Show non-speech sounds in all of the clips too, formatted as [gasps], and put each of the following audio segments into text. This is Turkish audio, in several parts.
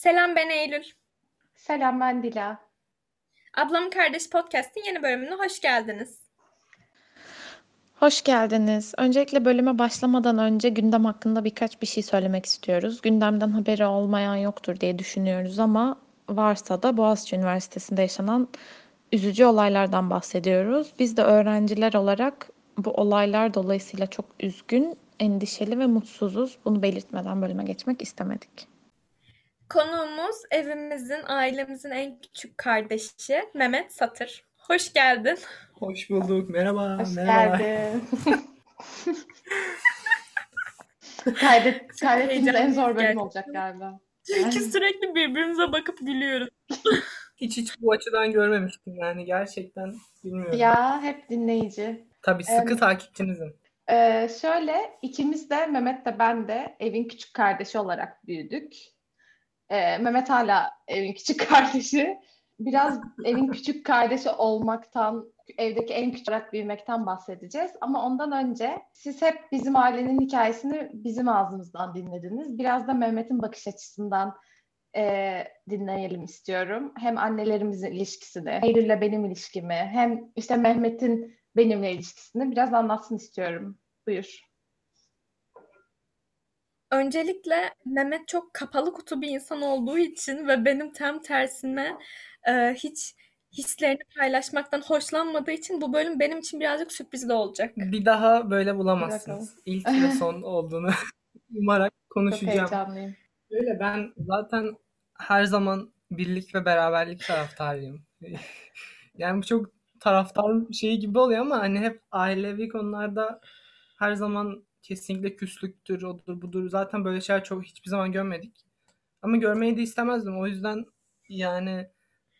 Selam ben Eylül. Selam ben Dila. Ablamın Kardeş Podcast'in yeni bölümüne hoş geldiniz. Hoş geldiniz. Öncelikle bölüme başlamadan önce gündem hakkında birkaç bir şey söylemek istiyoruz. Gündemden haberi olmayan yoktur diye düşünüyoruz ama varsa da Boğaziçi Üniversitesi'nde yaşanan üzücü olaylardan bahsediyoruz. Biz de öğrenciler olarak bu olaylar dolayısıyla çok üzgün, endişeli ve mutsuzuz. Bunu belirtmeden bölüme geçmek istemedik. Konuğumuz evimizin, ailemizin en küçük kardeşi Mehmet Satır. Hoş geldin. Hoş bulduk. Merhaba. Hoş merhaba. geldin. [laughs] Kaydet, kaydettiğimiz en zor bölüm Gerçekten. olacak galiba. Çünkü sürekli birbirimize bakıp gülüyoruz. [laughs] Hiç hiç bu açıdan görmemiştim yani gerçekten bilmiyorum. Ya hep dinleyici. Tabii sıkı Em, takipçinizim. Ee, şöyle ikimiz de Mehmet de ben de evin küçük kardeşi olarak büyüdük. Ee, Mehmet hala evin küçük [laughs] kardeşi. Biraz evin küçük kardeşi olmaktan, evdeki en küçük olarak büyümekten bahsedeceğiz. Ama ondan önce siz hep bizim ailenin hikayesini bizim ağzımızdan dinlediniz. Biraz da Mehmet'in bakış açısından e, dinleyelim istiyorum. Hem annelerimizin ilişkisini, Eylül'le benim ilişkimi, hem işte Mehmet'in benimle ilişkisini biraz anlatsın istiyorum. Buyur. Öncelikle Mehmet çok kapalı kutu bir insan olduğu için ve benim tam tersine e, hiç hislerini paylaşmaktan hoşlanmadığı için bu bölüm benim için birazcık sürprizli olacak. Bir daha böyle bulamazsınız. İlk ve son [laughs] olduğunu [laughs] umarak Çok konuşacağım. heyecanlıyım. Böyle ben zaten her zaman birlik ve beraberlik taraftarıyım. [laughs] Yani bu çok taraftar şeyi gibi oluyor ama hani hep ailevi konularda her zaman kesinlikle küslüktür, odur budur. Zaten böyle şeyler çok hiçbir zaman görmedik. Ama görmeyi de istemezdim. O yüzden yani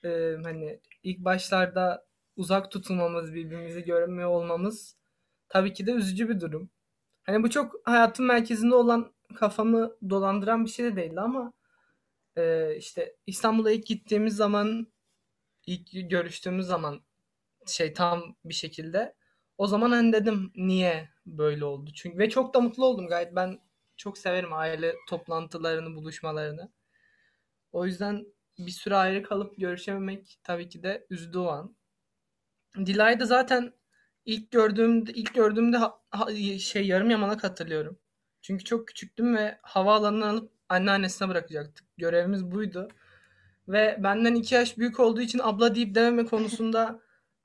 e, hani ilk başlarda uzak tutulmamız, birbirimizi görmüyor olmamız tabii ki de üzücü bir durum. Hani bu çok hayatın merkezinde olan kafamı dolandıran bir şey de değildi ama e, işte İstanbul'a ilk gittiğimiz zaman ilk görüştüğümüz zaman şey tam bir şekilde o zaman hani dedim niye böyle oldu? Çünkü ve çok da mutlu oldum gayet. Ben çok severim aile toplantılarını, buluşmalarını. O yüzden bir süre ayrı kalıp görüşememek tabii ki de üzdü o an. Dilay'da zaten ilk gördüğümde ilk gördüğümde ha- ha- şey yarım yamalak hatırlıyorum. Çünkü çok küçüktüm ve havaalanına alıp anneannesine bırakacaktık. Görevimiz buydu. Ve benden iki yaş büyük olduğu için abla deyip dememe konusunda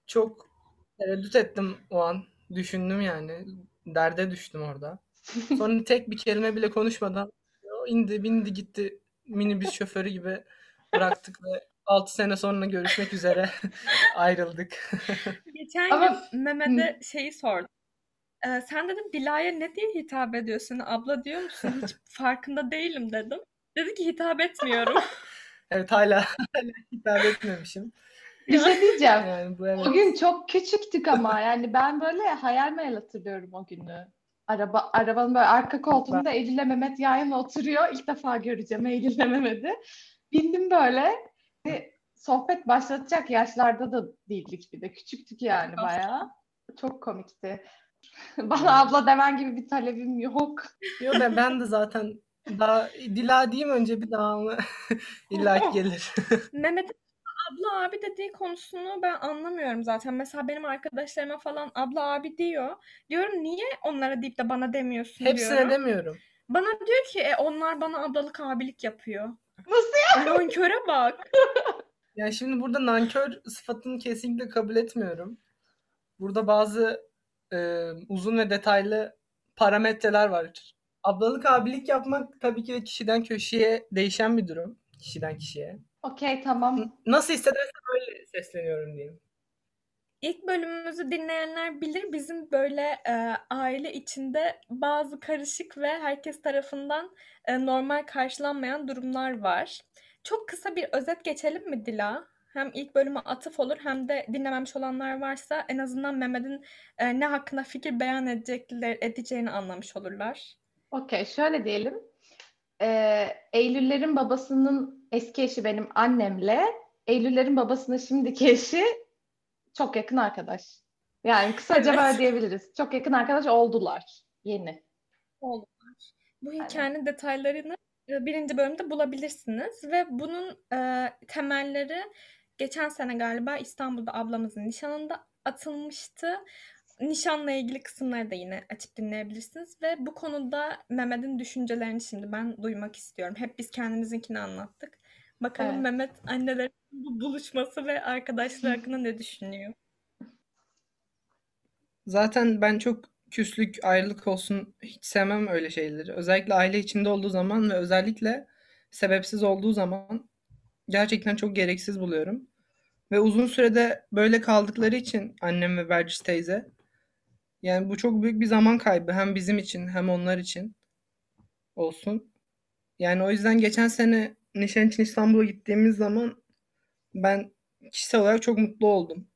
çok tereddüt ettim o an. Düşündüm yani. Derde düştüm orada. [laughs] Sonra tek bir kelime bile konuşmadan o indi bindi gitti minibüs şoförü gibi bıraktık ve 6 sene sonra görüşmek üzere [laughs] ayrıldık. [laughs] Geçen Ama- gün Mehmet'e şeyi sordum. Ee, sen dedim Dila'ya ne diye hitap ediyorsun? Abla diyor musun? Hiç farkında değilim dedim. Dedi ki hitap etmiyorum. Evet hala, hala hitap etmemişim. Bir şey diyeceğim. [laughs] Yani bu evet. O gün çok küçüktük ama yani ben böyle hayal meyal hatırlıyorum o günü. Araba, arabanın böyle arka koltuğunda Eylül'le Mehmet yan yana oturuyor. İlk defa göreceğim Eylül'le Mehmet'i. Bindim böyle. Ve sohbet başlatacak yaşlarda da değildik bir de. Küçüktük yani bayağı. Çok komikti. [laughs] Bana abla demen gibi bir talebim yok. Yo ben, ben de zaten daha Dila diyeyim önce bir daha mı [laughs] illa gelir. Mehmet'in abla abi dediği konusunu ben anlamıyorum zaten. Mesela benim arkadaşlarıma falan abla abi diyor. Diyorum niye onlara deyip de bana demiyorsun Hepsine diyorum. demiyorum. Bana diyor ki e, onlar bana ablalık abilik yapıyor. Nasıl ya? Nanköre bak. [laughs] Yani şimdi burada nankör sıfatını kesinlikle kabul etmiyorum. Burada bazı e, uzun ve detaylı parametreler var. Ablalık abilik yapmak tabii ki de kişiden kişiye değişen bir durum. Kişiden kişiye. Okey tamam. Nasıl hissedersem öyle sesleniyorum diyeyim. İlk bölümümüzü dinleyenler bilir bizim böyle e, aile içinde bazı karışık ve herkes tarafından e, normal karşılanmayan durumlar var. Çok kısa bir özet geçelim mi Dila? Hem ilk bölüme atıf olur hem de dinlememiş olanlar varsa en azından Mehmet'in e, ne hakkında fikir beyan edecekler, edeceğini anlamış olurlar. Okey şöyle diyelim. Ee, Eylüllerin babasının eski eşi benim annemle Eylüllerin babasının şimdiki eşi çok yakın arkadaş. Yani kısaca Evet. böyle diyebiliriz. Çok yakın arkadaş oldular. Yeni. Oldular. Bu hikayenin detaylarını Eee, 1. bölümde bulabilirsiniz ve bunun, eee, temelleri geçen sene galiba İstanbul'da ablamızın nişanında atılmıştı. Nişanla ilgili kısımları da yine açıp dinleyebilirsiniz ve bu konuda Mehmet'in düşüncelerini şimdi ben duymak istiyorum. Hep biz kendimizinkini anlattık. Bakalım Evet. Mehmet annelerin bu buluşması ve arkadaşlığı hakkında ne düşünüyor? Zaten ben çok küslük, ayrılık olsun hiç sevmem öyle şeyleri. Özellikle aile içinde olduğu zaman ve özellikle sebepsiz olduğu zaman gerçekten çok gereksiz buluyorum. Ve uzun sürede böyle kaldıkları için annem ve Bercis teyze yani bu çok büyük bir zaman kaybı hem bizim için hem onlar için olsun. Yani o yüzden geçen sene nişan için İstanbul'a gittiğimiz zaman ben kişisel olarak çok mutlu oldum.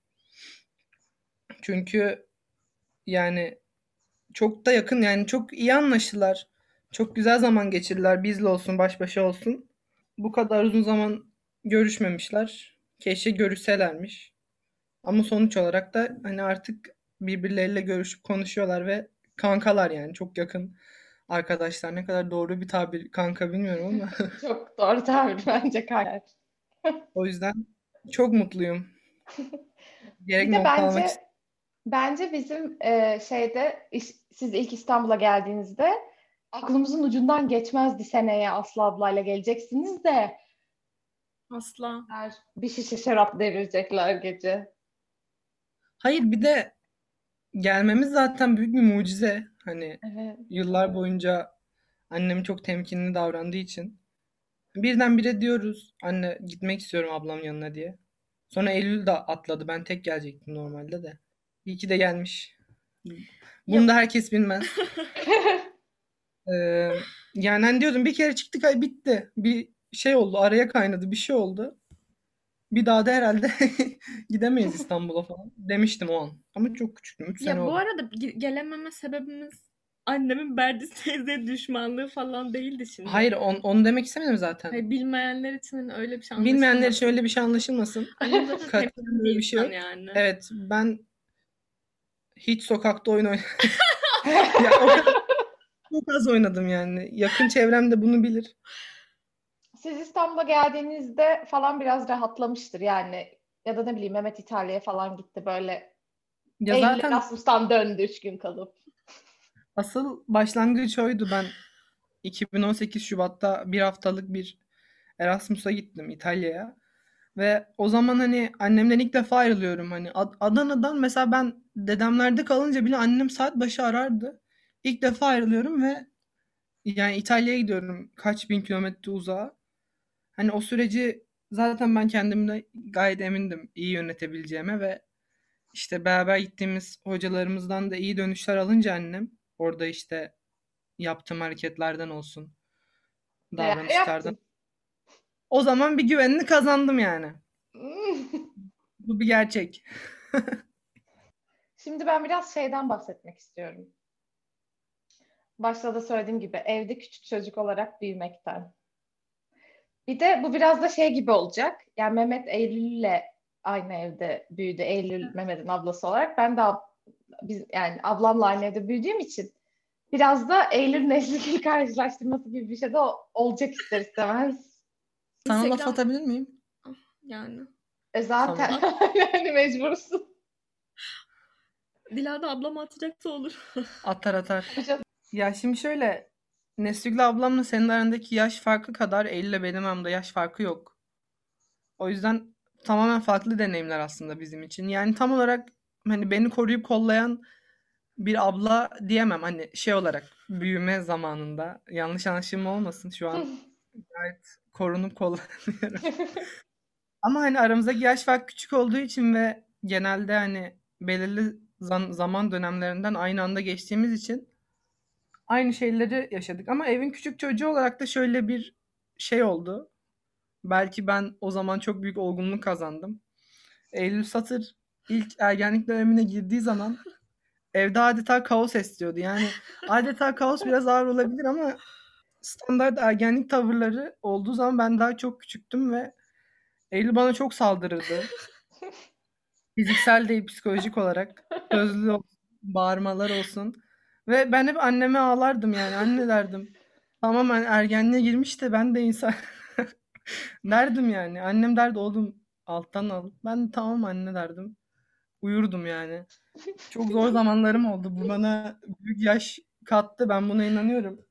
Çünkü yani çok da yakın yani çok iyi anlaştılar. Çok güzel zaman geçirdiler. Bizle olsun, baş başa olsun. Bu kadar uzun zaman görüşmemişler. Keşke görüşselermiş. Ama sonuç olarak da hani artık birbirleriyle görüşüp konuşuyorlar ve kankalar yani çok yakın arkadaşlar. Ne kadar doğru bir tabir kanka bilmiyorum ama [laughs] Çok doğru tabir bence Kayar. [laughs] o yüzden çok mutluyum. [laughs] Gerek Bir de bence bence bizim e, şeyde iş- siz ilk İstanbul'a geldiğinizde aklımızın ucundan geçmezdi seneye Aslı ablayla geleceksiniz de Asla. bir şişe şarap devirecekler gece. Hayır bir de gelmemiz zaten büyük bir mucize. Hani Evet. yıllar boyunca annem çok temkinli davrandığı için. Birdenbire diyoruz anne gitmek istiyorum ablamın yanına diye. Sonra Eylül de atladı. Ben tek gelecektim normalde de. İyi ki de gelmiş. Bunu da herkes bilmez. [laughs] Ee, yani hani diyordum bir kere çıktık ay bitti. Bir şey oldu araya kaynadı bir şey oldu. Bir daha da herhalde [laughs] gidemeyiz İstanbul'a falan demiştim o an. Ama çok küçüktüm. 3 sene Ya bu oldu. arada ge- gelememe sebebimiz annemin Berdiz [laughs] teyze düşmanlığı falan değildi şimdi. Hayır on, onu demek istemedim zaten. Hayır, bilmeyenler için hani öyle bir şey Bilmeyenler için anlaşılmasın. öyle bir şey anlaşılmasın. [laughs] Annem zaten böyle bir bir şey insan yok. yani. Evet ben hiç sokakta oyun oyn ya, o kadar çok az oynadım yani. Yakın çevremde bunu bilir. Siz İstanbul'a geldiğinizde falan biraz rahatlamıştır yani. Ya da ne bileyim Mehmet İtalya'ya falan gitti böyle. Ya Eylül zaten Erasmus'tan döndü üç gün kalıp. asıl başlangıç oydu. Ben 2018 Şubat'ta bir haftalık bir Erasmus'a gittim İtalya'ya. Ve o zaman hani annemden ilk defa ayrılıyorum. Hani Ad- Adana'dan mesela ben dedemlerde kalınca bile annem saat başı arardı. İlk defa ayrılıyorum ve yani İtalya'ya gidiyorum kaç bin kilometre uzağa. Hani o süreci zaten ben kendimde gayet emindim iyi yönetebileceğime ve işte beraber gittiğimiz hocalarımızdan da iyi dönüşler alınca annem orada işte yaptığım hareketlerden olsun, davranışlardan. O zaman bir güvenini kazandım yani. [laughs] Bu bir gerçek. [laughs] Şimdi ben biraz şeyden bahsetmek istiyorum. Başta da söylediğim gibi evde küçük çocuk olarak büyümekten. Bir de bu biraz da şey gibi olacak. Yani Mehmet Eylül'le aynı evde büyüdü. Eylül Mehmet'in ablası olarak. Ben de ab- biz yani ablamla aynı evde büyüdüğüm için biraz da Eylül Nezlik'in [laughs] karşılaştırması gibi bir şey de olacak ister istemez. Sana laf Instagram- atabilir miyim? Yani. E zaten [laughs] yani mecbursun. Dilara ablama atacaksa olur. Atar atar. Ya şimdi şöyle Nesligül ablamla senin arandaki yaş farkı kadar Eylül'le benim aramda yaş farkı yok. O yüzden tamamen farklı deneyimler aslında bizim için. Yani tam olarak hani beni koruyup kollayan bir abla diyemem. Hani şey olarak büyüme zamanında yanlış anlaşılma olmasın şu an [laughs] gayet korunup kollanıyorum. [laughs] Ama hani aramızdaki yaş farkı küçük olduğu için ve genelde hani belirli zam- zaman dönemlerinden aynı anda geçtiğimiz için aynı şeyleri yaşadık. Ama evin küçük çocuğu olarak da şöyle bir şey oldu. Belki ben o zaman çok büyük olgunluk kazandım. Eylül Satır ilk ergenlik dönemine girdiği zaman evde adeta kaos istiyordu. Yani adeta kaos biraz ağır olabilir ama standart ergenlik tavırları olduğu zaman ben daha çok küçüktüm ve Eylül bana çok saldırırdı. Fiziksel değil psikolojik olarak. Sözlü olsun, bağırmalar olsun. Ve ben hep anneme ağlardım yani. Anne derdim. tamamen ergenliğe girmiş de ben de insan [laughs] derdim yani. Annem derdi oğlum alttan al. Ben de tamam anne derdim. Uyurdum yani. Çok zor zamanlarım oldu. Bu bana büyük yaş kattı. Ben buna inanıyorum.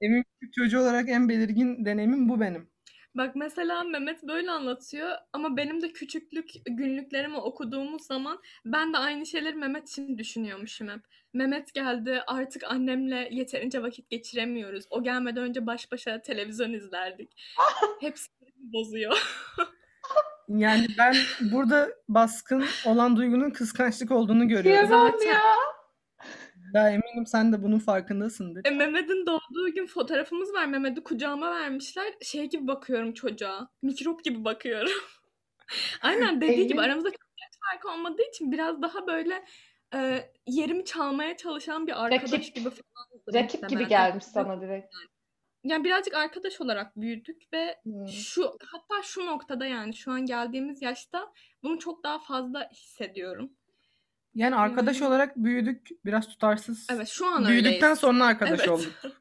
Küçük çocuğu olarak en belirgin deneyimim bu benim. Bak mesela Mehmet böyle anlatıyor ama benim de küçüklük günlüklerimi okuduğumuz zaman ben de aynı şeyleri Mehmet için düşünüyormuşum hep. Mehmet geldi artık annemle yeterince vakit geçiremiyoruz. O gelmeden önce baş başa televizyon izlerdik. [laughs] Hepsi bozuyor. [laughs] Yani ben burada baskın olan duygunun kıskançlık olduğunu görüyorum. Kıyamam Zaten- ya. Ya eminim sen de bunun farkındasındır. E, Mehmet'in doğduğu gün fotoğrafımız var. Mehmet'i kucağıma vermişler. Şey gibi bakıyorum çocuğa. Mikrop gibi bakıyorum. [laughs] Aynen dediği gibi aramızda çok yaş farkı olmadığı için biraz daha böyle e, yerimi çalmaya çalışan bir arkadaş Rakip- gibi falan. Rakip gibi gelmiş sana direkt. Yani birazcık arkadaş olarak büyüdük ve Hmm. şu hatta şu noktada yani şu an geldiğimiz yaşta bunu çok daha fazla hissediyorum. Yani arkadaş olarak büyüdük. Biraz tutarsız. Evet şu an Büyüdükten öyleyiz. sonra arkadaş Evet. olduk. [laughs]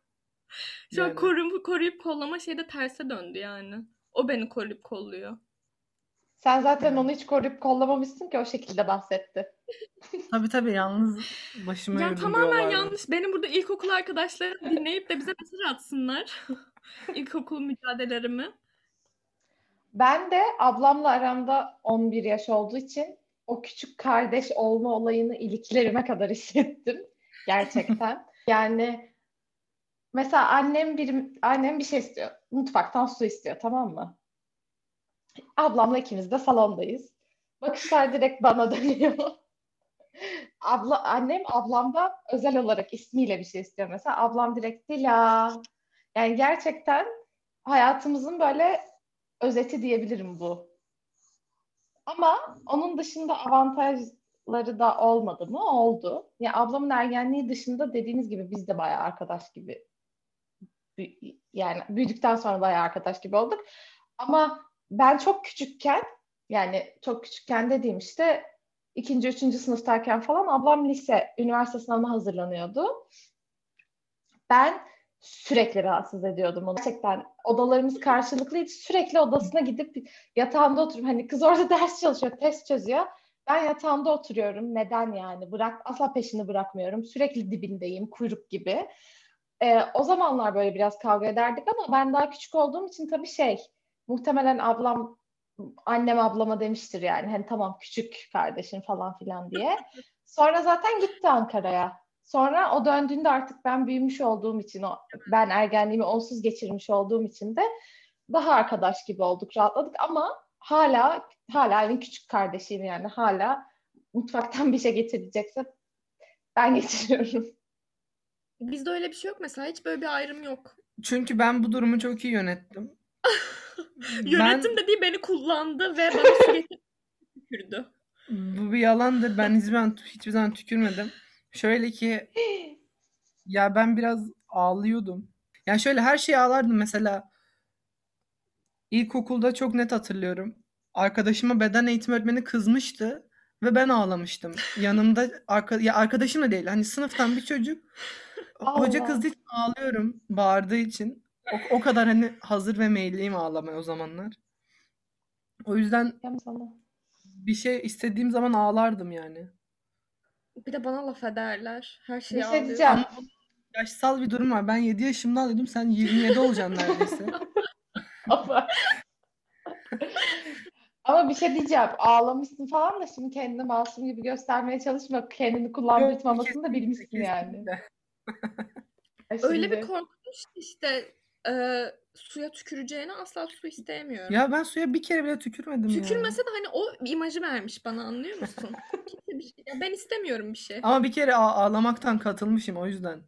Şu an Yani. koruyup, koruyup kollama şey de terse döndü yani. O beni koruyup kolluyor. Sen zaten onu hiç koruyup kollamamışsın ki o şekilde bahsetti. [laughs] Tabii tabii yalnız başıma Yani yürüdüm tamamen diyorlardı. yanlış. Benim burada ilkokul arkadaşlarım dinleyip de bize mesaj atsınlar. [laughs] İlkokul mücadelelerimi. Ben de ablamla aramda 11 yaş olduğu için o küçük kardeş olma olayını iliklerime kadar [laughs] hissettim. Gerçekten. yani mesela annem bir annem bir şey istiyor. Mutfaktan su istiyor tamam mı? Ablamla ikimiz de salondayız. Bakışlar direkt bana dönüyor. [laughs] Abla, annem ablamdan özel olarak ismiyle bir şey istiyor mesela. Ablam direkt Dila. Yani gerçekten hayatımızın böyle özeti diyebilirim bu. Ama onun dışında avantajları da olmadı mı? Oldu. Ya ablamın ergenliği dışında dediğiniz gibi biz de bayağı arkadaş gibi yani büyüdükten sonra bayağı arkadaş gibi olduk. Ama ben çok küçükken yani çok küçükken dediğim işte ikinci, üçüncü sınıftayken falan ablam lise, üniversite sınavına hazırlanıyordu. Ben sürekli rahatsız ediyordum onu. Gerçekten odalarımız karşılıklıydı. Sürekli odasına gidip yatağında oturup hani kız orada [laughs] ders çalışıyor, test çözüyor. Ben yatağımda oturuyorum. Neden yani? Bırak asla peşini bırakmıyorum. Sürekli dibindeyim, kuyruk gibi. Ee, o zamanlar böyle biraz kavga ederdik ama ben daha küçük olduğum için tabii şey, muhtemelen ablam annem ablama demiştir yani. Hani tamam küçük kardeşin falan filan diye. Sonra zaten gitti Ankara'ya. Sonra o döndüğünde artık ben büyümüş olduğum için, o, ben ergenliğimi onsuz geçirmiş olduğum için de daha arkadaş gibi olduk, rahatladık ama hala hala evin küçük kardeşiyim yani hala mutfaktan bir şey getirecekse ben getiriyorum. Bizde öyle bir şey yok mesela. Hiç böyle bir ayrım yok. Çünkü ben bu durumu çok iyi yönettim. [laughs] Yönetim dediği beni kullandı ve bana su getirip tükürdü. Bu bir yalandır. Ben hiçbir zaman, hiçbir zaman tükürmedim. Şöyle ki [gasps] ya ben biraz ağlıyordum. Yani şöyle her şeyi ağlardım mesela. İlkokulda çok net hatırlıyorum. Arkadaşıma beden eğitimi öğretmeni kızmıştı ve ben ağlamıştım. Yanımda arka, ya arkadaşım da değil. Hani sınıftan bir çocuk hoca Allah. kızdığı için ağlıyorum. Bağırdığı için. O, o kadar hani hazır ve meyilliyim ağlamaya o zamanlar. O yüzden bir şey istediğim zaman ağlardım yani. Bir de bana laf ederler. Her Bir şeyi şey ağlıyor. diyeceğim. Ama bunun yaşsal bir durum var. Ben 7 yaşımda alıyordum. Sen 27 olacaksın neredeyse. [laughs] Ama... Ama bir şey diyeceğim. Ağlamışsın falan da şimdi kendini masum gibi göstermeye çalışma. Kendini kullandırtmamasını da bilmişsin yani. Öyle bir korkmuş ki işte e, suya tüküreceğine asla su isteyemiyorum. Ya ben suya bir kere bile tükürmedim ya. Tükürmese de hani o imajı vermiş bana anlıyor musun? [laughs] Kimse bir şey, ya ben istemiyorum bir şey. Ama bir kere ağ- ağlamaktan katılmışım o yüzden.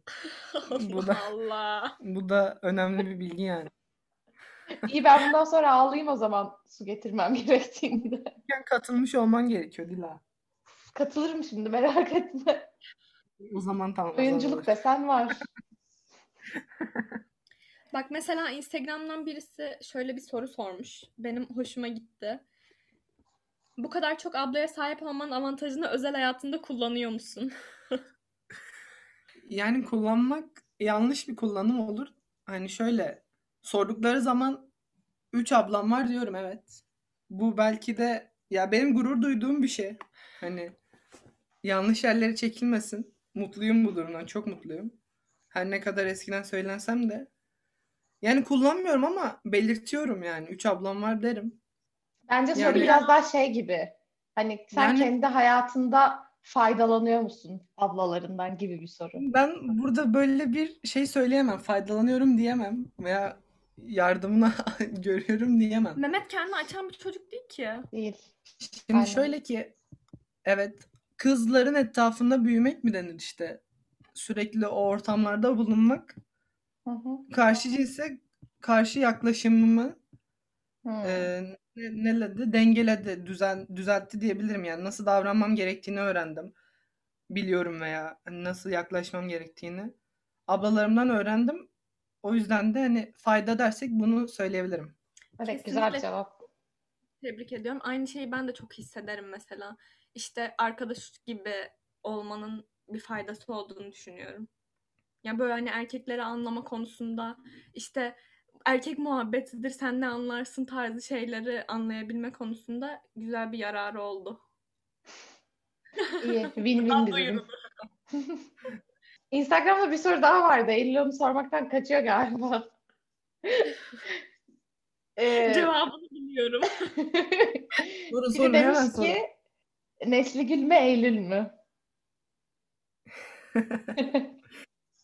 [laughs] bu Allah da- Allah. Bu da önemli bir bilgi yani. İyi ben bundan sonra ağlayayım o zaman su getirmem [laughs] gerektiğinde. Yani katılmış olman gerekiyor Dila. Katılırım şimdi merak etme. O zaman tamam. o zaman Oyunculuk desen var. Bak mesela Instagram'dan birisi şöyle bir soru sormuş. Benim hoşuma gitti. Bu kadar çok ablaya sahip olmanın avantajını özel hayatında kullanıyor musun? [laughs] Yani kullanmak yanlış bir kullanım olur. Hani şöyle sordukları zaman üç ablam var diyorum evet. Bu belki de ya benim gurur duyduğum bir şey. Hani yanlış yerlere çekilmesin. Mutluyum bu durumdan. Çok mutluyum. Her ne kadar eskiden söylensem de. Yani kullanmıyorum ama belirtiyorum yani. Üç ablam var derim. Bence soru Yani- biraz daha şey gibi. Hani sen Yani- kendi hayatında faydalanıyor musun ablalarından gibi bir soru. Ben burada böyle bir şey söyleyemem. Faydalanıyorum diyemem. Veya yardımına [laughs] görüyorum diyemem. Mehmet kendini açan bir çocuk değil ki. Değil. Şimdi Aynen. şöyle ki evet kızların etrafında büyümek mi denir işte sürekli o ortamlarda bulunmak Hı hı. karşı cinse karşı yaklaşımımı e, ne, neledi dengeledi düzen düzeltti diyebilirim yani nasıl davranmam gerektiğini öğrendim biliyorum veya hani nasıl yaklaşmam gerektiğini ablalarımdan öğrendim o yüzden de hani fayda dersek bunu söyleyebilirim. Evet güzel bir Kesinlikle. cevap. Tebrik ediyorum. Aynı şeyi ben de çok hissederim mesela. İşte arkadaş gibi olmanın bir faydası olduğunu düşünüyorum. Yani böyle hani erkekleri anlama konusunda işte erkek muhabbetidir sen ne anlarsın tarzı şeyleri anlayabilme konusunda güzel bir yararı oldu. İyi. [laughs] Win-win duyurulur. [laughs] Instagram'da bir soru daha vardı. Eylül onu sormaktan kaçıyor galiba. [laughs] Ee, Cevabını biliyorum. Soru biri sorma hemen demiş sor. ki Nesligül mü Eylül mü?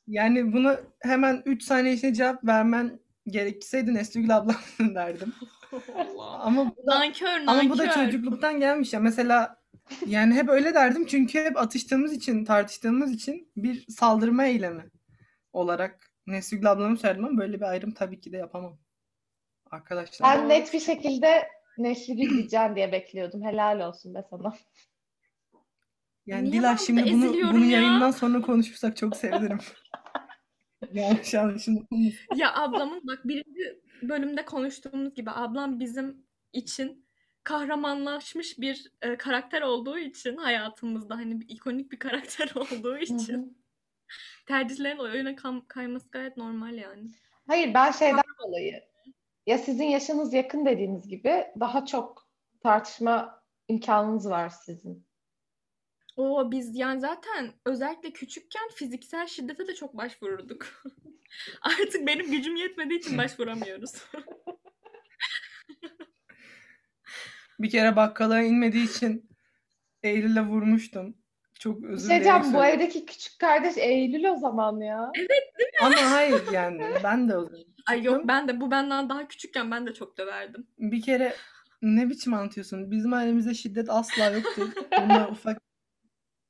Yani bunu hemen 3 saniye içinde cevap vermen gerekseydi Nesligül ablam [laughs] derdim. Allah. Ama bu da Nankör ama bu da nankör. çocukluktan gelmiş ya. Mesela yani hep öyle derdim çünkü hep atıştığımız için, tartıştığımız için bir saldırma eylemi olarak Nesligül ablamı söyledim ama böyle bir ayrım tabii ki de yapamam. Arkadaşlar. Ben net bir şekilde Nesligül diyeceksin diye bekliyordum. Helal olsun be sana. Yani Niye şimdi bunu bunu ya? yayından sonra konuşursak çok sevinirim. [laughs] Yanlış anlaşılmasın. Ya ablamın bak birinci bölümde konuştuğumuz gibi ablam bizim için kahramanlaşmış bir e, karakter olduğu için hayatımızda hani bir ikonik bir karakter [laughs] olduğu için hı. tercihlerin o yöne kam- kayması gayet normal yani. Hayır ben şeyden dolayı ya sizin yaşınız yakın dediğiniz gibi daha çok tartışma imkanınız var sizin. O biz yani zaten özellikle küçükken fiziksel şiddete de çok başvururduk. [laughs] Artık benim gücüm yetmediği için başvuramıyoruz. [laughs] Bir kere bakkala inmediği için Eylül'e vurmuştum. Çok özür şey dileyerek diyeceğim bu evdeki küçük kardeş Eylül o zaman ya. Ama hayır yani ben de o zaman. Ay yok ben de bu benden daha küçükken ben de çok döverdim. Bir kere ne biçim anlatıyorsun? Bizim ailemizde şiddet asla yoktur. Bunlar ufak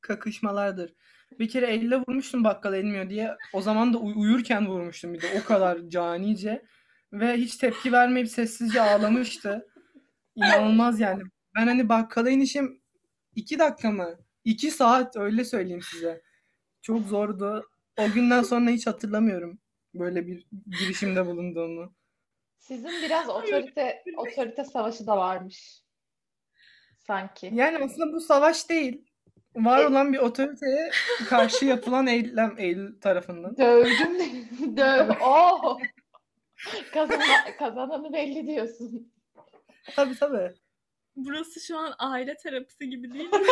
kakışmalardır. Bir kere elle vurmuştum bakkala inmiyor diye. O zaman da uy- uyurken vurmuştum bir de. O kadar canice. Ve hiç tepki vermeyip sessizce ağlamıştı. İnanılmaz yani. Ben hani bakkala inişim iki dakika mı? İki saat öyle söyleyeyim size. Çok zordu. O günden sonra hiç hatırlamıyorum böyle bir girişimde bulunduğumu. Sizin biraz otorite otorite savaşı da varmış. Sanki. Yani aslında bu savaş değil. Var olan bir otoriteye karşı yapılan eylem Eylül tarafından. Dövdüm. [laughs] Döv. Oo. Kazana- kazananı belli diyorsun. Tabii tabii. Burası şu an aile terapisi gibi değil mi? [laughs]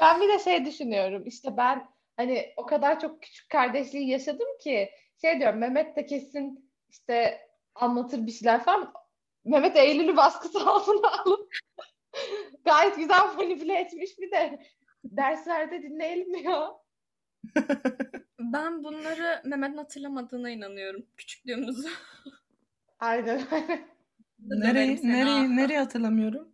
Ben bir de şey düşünüyorum. İşte ben hani o kadar çok küçük kardeşliği yaşadım ki şey diyorum Mehmet de kesin işte anlatır bir şeyler falan. Mehmet Eylül'ü baskısı [laughs] altına alıp gayet güzel manipüle etmiş bir de derslerde dinleyelim ya. Ben bunları Mehmet'in hatırlamadığına inanıyorum. Küçüklüğümüzü. Aynen. Nereyi, nereyi, nereyi hatırlamıyorum?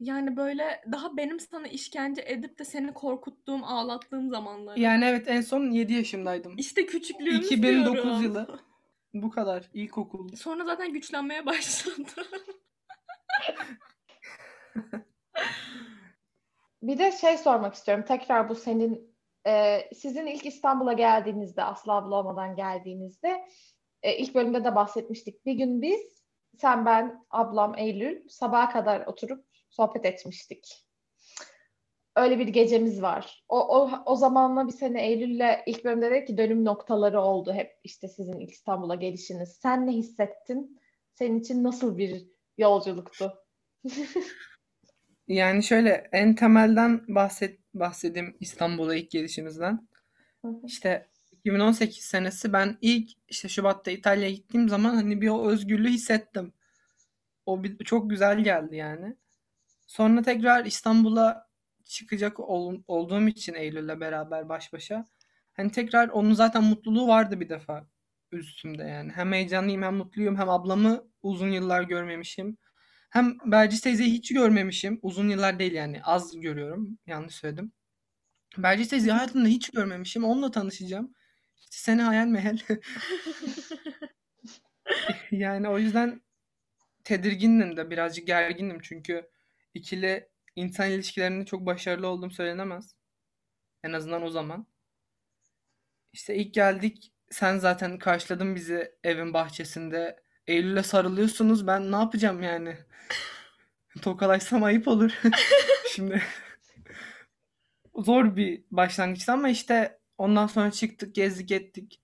Yani böyle daha benim sana işkence edip de seni korkuttuğum, ağlattığım zamanlar. Yani evet en son 7 yaşımdaydım. İşte küçüklüğümüz 2009 diyorum. yılı. Bu kadar. İlkokul. Sonra zaten güçlenmeye başladı. [laughs] Bir de şey sormak istiyorum. Tekrar bu senin e, sizin ilk İstanbul'a geldiğinizde Aslı abla olmadan geldiğinizde e, ilk bölümde de bahsetmiştik. Bir gün biz sen ben ablam Eylül sabaha kadar oturup sohbet etmiştik. öyle bir gecemiz var. O, o, o zamanla bir sene Eylül'le ilk bölümde dedik ki dönüm noktaları oldu hep işte sizin ilk İstanbul'a gelişiniz. Sen ne hissettin? Senin için nasıl bir yolculuktu? [laughs] Yani şöyle en temelden bahset bahsedeyim İstanbul'a ilk gelişimizden. Hı hı. İşte 2018 senesi ben ilk işte Şubat'ta İtalya'ya gittiğim zaman hani bir o özgürlüğü hissettim. O bir, çok güzel geldi yani. Sonra tekrar İstanbul'a çıkacak ol- olduğum için Eylül'le beraber baş başa. Hani tekrar onun zaten mutluluğu vardı bir defa üstümde yani. Hem heyecanlıyım hem mutluyum hem ablamı uzun yıllar görmemişim. Hem Belcis teyzeyi hiç görmemişim. Uzun yıllar değil yani az görüyorum. Yanlış söyledim. Belcis teyzeyi hayatımda hiç görmemişim. Onunla tanışacağım. İşte seni hayal meyal. [laughs] Yani o yüzden tedirgindim de birazcık gergindim çünkü ikili insan ilişkilerinde çok başarılı olduğum söylenemez. En azından o zaman. İşte ilk geldik sen zaten karşıladın bizi evin bahçesinde. Eylül'e sarılıyorsunuz. Ben ne yapacağım yani? [laughs] Tokalaşsam ayıp olur. [laughs] Şimdi [laughs] zor bir başlangıçtı ama işte ondan sonra çıktık, gezdik, ettik.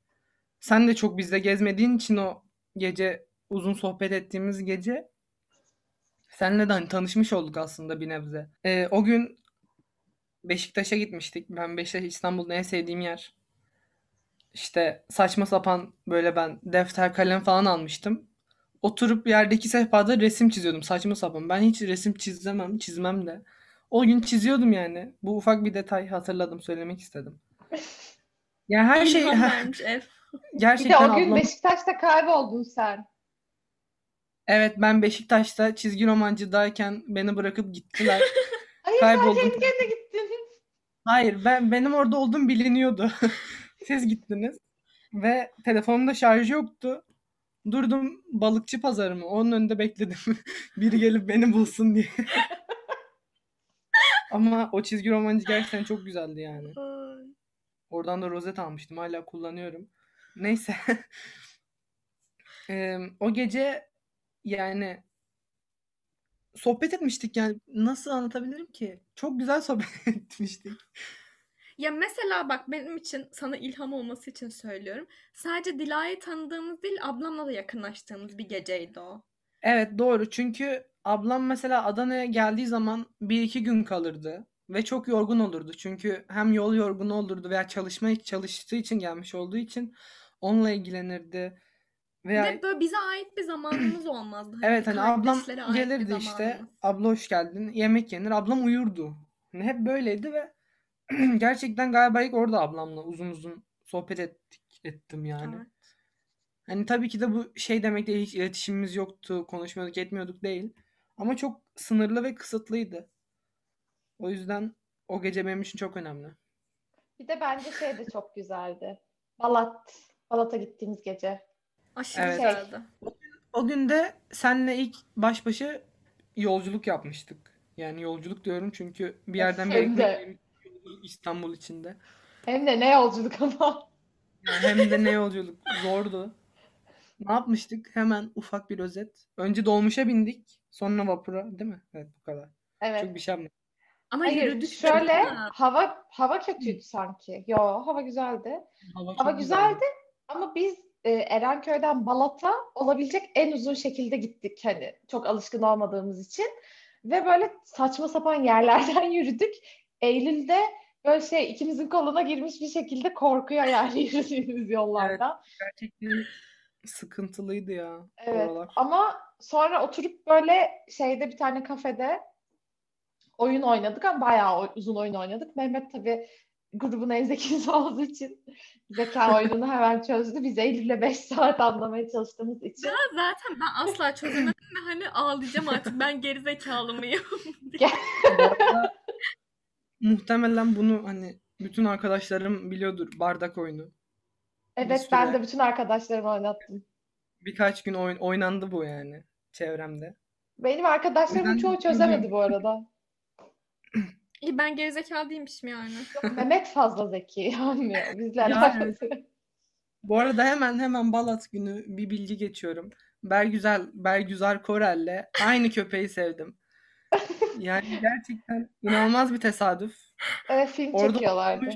Sen de çok bizde gezmediğin için o gece uzun sohbet ettiğimiz gece senle de hani tanışmış olduk aslında bir nebze. Ee, o gün Beşiktaş'a gitmiştik. Ben Beşiktaş İstanbul'un en sevdiğim yer. İşte saçma sapan böyle ben defter kalem falan almıştım. Oturup yerdeki sehpada resim çiziyordum saçma sapan. Ben hiç resim çizemem, çizmem de. O gün çiziyordum yani. Bu ufak bir detay hatırladım, söylemek istedim. Yani her şey vermiş [laughs] ev. Bir de gerçekten o gün ablam. Beşiktaş'ta kayboldun sen. Evet ben Beşiktaş'ta çizgi romancıdayken beni bırakıp gittiler. [laughs] Hayır sen Kayboldum. kendi kendine gittin. Hayır ben benim orada olduğum biliniyordu. [laughs] Siz gittiniz ve telefonumda şarj yoktu. Durdum balıkçı pazarı mı? Onun önünde bekledim. [laughs] Biri gelip beni bulsun diye. [laughs] Ama o çizgi romancı gerçekten çok güzeldi yani. Oradan da rozet almıştım. Hala kullanıyorum. Neyse. [laughs] Eee, o gece yani sohbet etmiştik yani. Nasıl anlatabilirim ki? Çok güzel sohbet etmiştik. Ya mesela bak benim için sana ilham olması için söylüyorum. Sadece Dila'yı tanıdığımız değil ablamla da yakınlaştığımız bir geceydi o. Evet doğru. Çünkü ablam mesela Adana'ya geldiği zaman bir iki gün kalırdı. Ve çok yorgun olurdu. Çünkü hem yol yorgunu olurdu veya çalışma çalıştığı için gelmiş olduğu için onunla ilgilenirdi. Bir Veya de böyle bize ait bir zamanımız olmazdı. evet hani ablam bir gelirdi işte. Abla hoş geldin. Yemek yenir. Ablam uyurdu. Hani hep böyleydi ve [clears throat] gerçekten galiba ilk orada ablamla uzun uzun sohbet ettik, ettim yani. Evet. Hani tabii ki de bu şey demek değil hiç iletişimimiz yoktu, konuşmuyorduk, etmiyorduk değil. Ama çok sınırlı ve kısıtlıydı. O yüzden o gece benim için çok önemli. Bir de bence şey de çok güzeldi. Balat. Balat'a gittiğimiz gece. Aşırı Evet. güzeldi. O gün de senle ilk baş başa yolculuk yapmıştık. Yani yolculuk diyorum çünkü bir yerden bir de. yere İstanbul içinde. Hem de ne yolculuk ama. Hem de ne yolculuk zordu. Ne yapmıştık? Hemen ufak bir özet. Önce dolmuşa bindik. Sonra vapura, değil mi? Evet bu kadar. Evet. Çok bir şey yapmadık. Ama Hayır, yürüdük şöyle mi? hava hava kötüydü sanki. Yo, hava güzeldi. Hava Hava çok güzeldi ama biz e, Erenköy'den Balat'a olabilecek en uzun şekilde gittik hani çok alışkın olmadığımız için ve böyle saçma sapan yerlerden [laughs] yürüdük. Eylül'de böyle şey ikimizin koluna girmiş bir şekilde korkuyor yani yürüdüğümüz [laughs] yollarda. Gerçekten sıkıntılıydı ya Evet oralar. ama sonra oturup böyle şeyde bir tane kafede oyun oynadık ama bayağı uzun oyun oynadık. Mehmet tabii grubun en zekisi [laughs] olduğu için zeka oyununu hemen çözdü. Biz Eylül'le 5 saat anlamaya çalıştığımız için. Ya zaten ben asla çözemedim ve hani ağlayacağım artık ben gerizekalı mıyım? Muhtemelen bunu hani bütün arkadaşlarım biliyordur bardak oyunu. Evet süre- ben de bütün arkadaşlarıma oynattım. Birkaç gün oyn- oynandı bu yani çevremde. Benim arkadaşlarımın Ben çoğu çözemedi bu arada. İyi ben gerizekalı değilmişim yani. [laughs] Mehmet fazla zeki [laughs] yani bizle Yani- alakası. Bu arada hemen hemen Balat günü bir bilgi geçiyorum. Bergüzel, Bergüzar Korel'le aynı köpeği sevdim. Yani gerçekten inanılmaz bir tesadüf. Evet film Orada çekiyorlardı.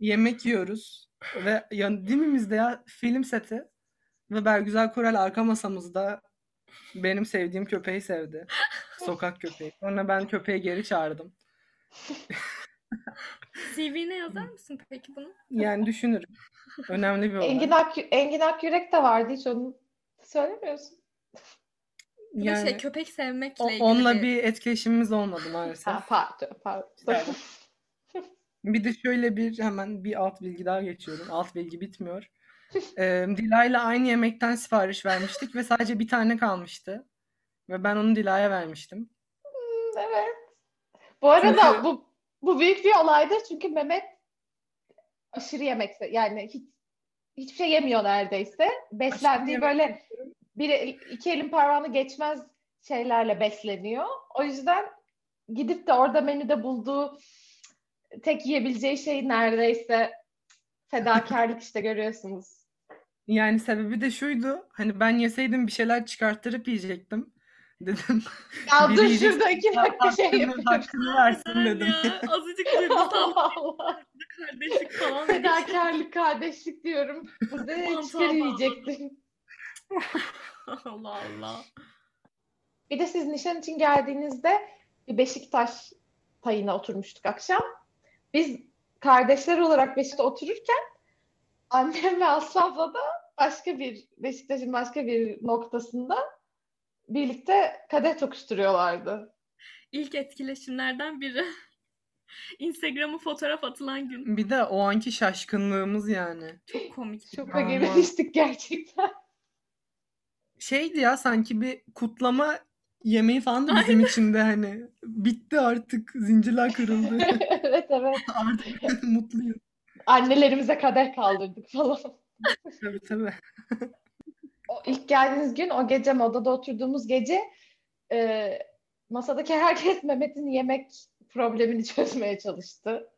yemek yiyoruz ve yan dibimizde ya film seti ve Bergüzar Korel arka masamızda benim sevdiğim köpeği sevdi. Sokak köpeği. Sonra ben köpeği geri çağırdım. [laughs] CV'ne yazar mısın peki bunu? Yani düşünürüm. Önemli bir olay. Engin, Ak Engin Akyürek de vardı hiç onu söylemiyorsun. Da Yani şey köpek sevmekle o- ilgili onunla bir... bir etkileşimimiz olmadı maalesef. Ha, pardon, pardon. Evet. [laughs] Bir de şöyle bir hemen bir alt bilgi daha geçiyorum. Alt bilgi bitmiyor. [laughs] Ee, Dila'yla aynı yemekten sipariş vermiştik ve sadece bir tane kalmıştı. Ve ben onu Dila'ya vermiştim. Evet. Bu arada bu bu büyük bir olaydır çünkü Mehmet aşırı yemek yani hiç hiçbir şey yemiyor neredeyse. Beslendiği böyle bir iki elin parmağını geçmez şeylerle besleniyor. O yüzden gidip de orada menüde bulduğu tek yiyebileceği şey neredeyse fedakarlık işte görüyorsunuz. Yani sebebi de şuydu. Hani ben yeseydim bir şeyler çıkarttırıp yiyecektim. Dedim. [laughs] Ya dur yiyecek, şurada iki dakika şey hakkını versin dedim. ya, azıcık duygusal [laughs] Allah. kardeşlik falan. Fedakarlık, kardeşlik diyorum. Burada bağladım. yiyecektim. [laughs] Allah Allah. Bir de siz nişan için geldiğinizde bir Beşiktaş tayına oturmuştuk akşam. Biz kardeşler olarak Beşiktaş'ta otururken annem ve Aslan'la da başka bir Beşiktaş'ın başka bir noktasında birlikte kadeh tokuşturuyorlardı. İlk etkileşimlerden biri. [laughs] Instagram'a fotoğraf atılan gün. Bir de o anki şaşkınlığımız yani. Çok komik. Aman. girmiştik gerçekten. Şeydi ya sanki bir kutlama yemeği falan da bizim içinde hani. Bitti artık. Zincirler kırıldı. [laughs] evet evet. [laughs] artık [laughs] mutluyum. Annelerimize kadeh kaldırdık falan. Tabii tabii. o ilk geldiğiniz gün o gece odada oturduğumuz gece e, masadaki herkes Mehmet'in yemek problemini çözmeye çalıştı.